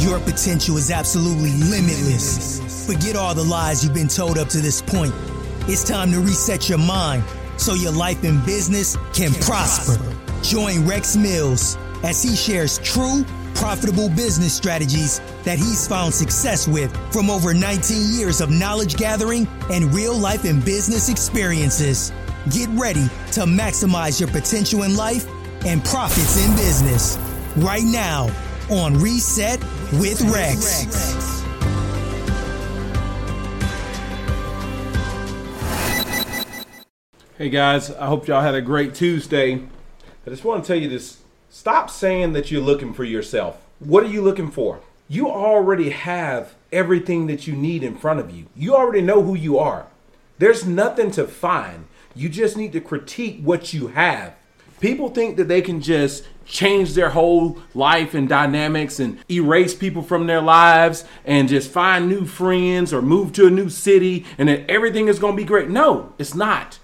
Your potential is absolutely limitless. Forget all the lies you've been told up to this point. It's time to reset your mind so your life and business can prosper. Join Rex Mills as he shares true, profitable business strategies that he's found success with from over 19 years of knowledge gathering and real life and business experiences. Get ready to maximize your potential in life and profits in business right now on Reset with Rex. Hey guys, I hope y'all had a great Tuesday. I just want to tell you this stop saying that you're looking for yourself. What are you looking for? You already have everything that you need in front of you. You already know who you are. There's nothing to find. You just need to critique what you have. People think that they can just change their whole life and dynamics and erase people from their lives and just find new friends or move to a new city and that everything is going to be great. No, it's not.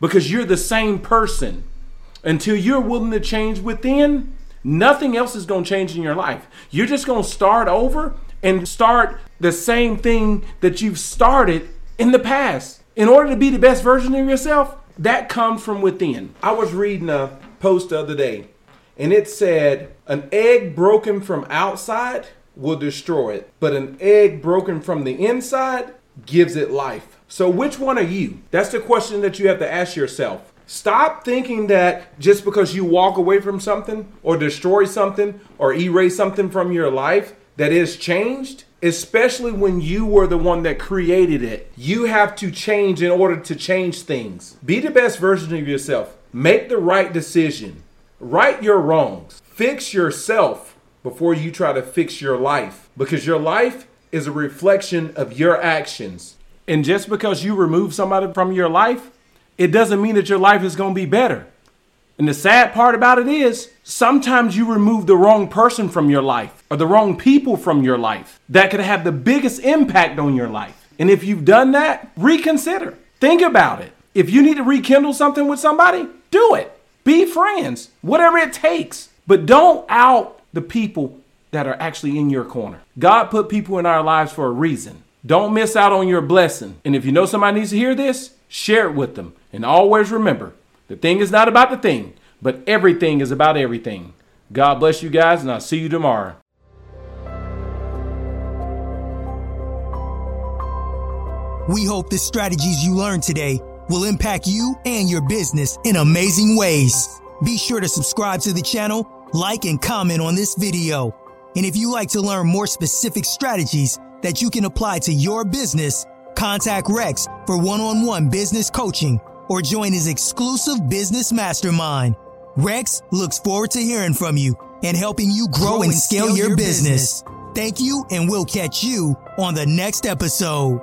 Because you're the same person. Until you're willing to change within, nothing else is going to change in your life. You're just going to start over and start the same thing that you've started in the past. In order to be the best version of yourself, that comes from within. I was reading a post the other day and it said an egg broken from outside will destroy it, but an egg broken from the inside gives it life. So, which one are you? That's the question that you have to ask yourself. Stop thinking that just because you walk away from something or destroy something or erase something from your life that is changed, especially when you were the one that created it. You have to change in order to change things. Be the best version of yourself. Make the right decision. Right your wrongs. Fix yourself before you try to fix your life because your life is a reflection of your actions. And just because you remove somebody from your life, it doesn't mean that your life is going to be better. And the sad part about it is sometimes you remove the wrong person from your life or the wrong people from your life that could have the biggest impact on your life. And if you've done that, reconsider. Think about it. If you need to rekindle something with somebody, do it. Be friends, whatever it takes. But don't out the people that are actually in your corner. God put people in our lives for a reason. Don't miss out on your blessing. And if you know somebody needs to hear this, share it with them. And always remember the thing is not about the thing, but everything is about everything. God bless you guys, and I'll see you tomorrow. We hope the strategies you learned today will impact you and your business in amazing ways. Be sure to subscribe to the channel, like, and comment on this video. And if you like to learn more specific strategies that you can apply to your business, contact Rex for one on one business coaching or join his exclusive business mastermind. Rex looks forward to hearing from you and helping you grow, grow and, scale, scale your, your business. business. Thank you, and we'll catch you on the next episode.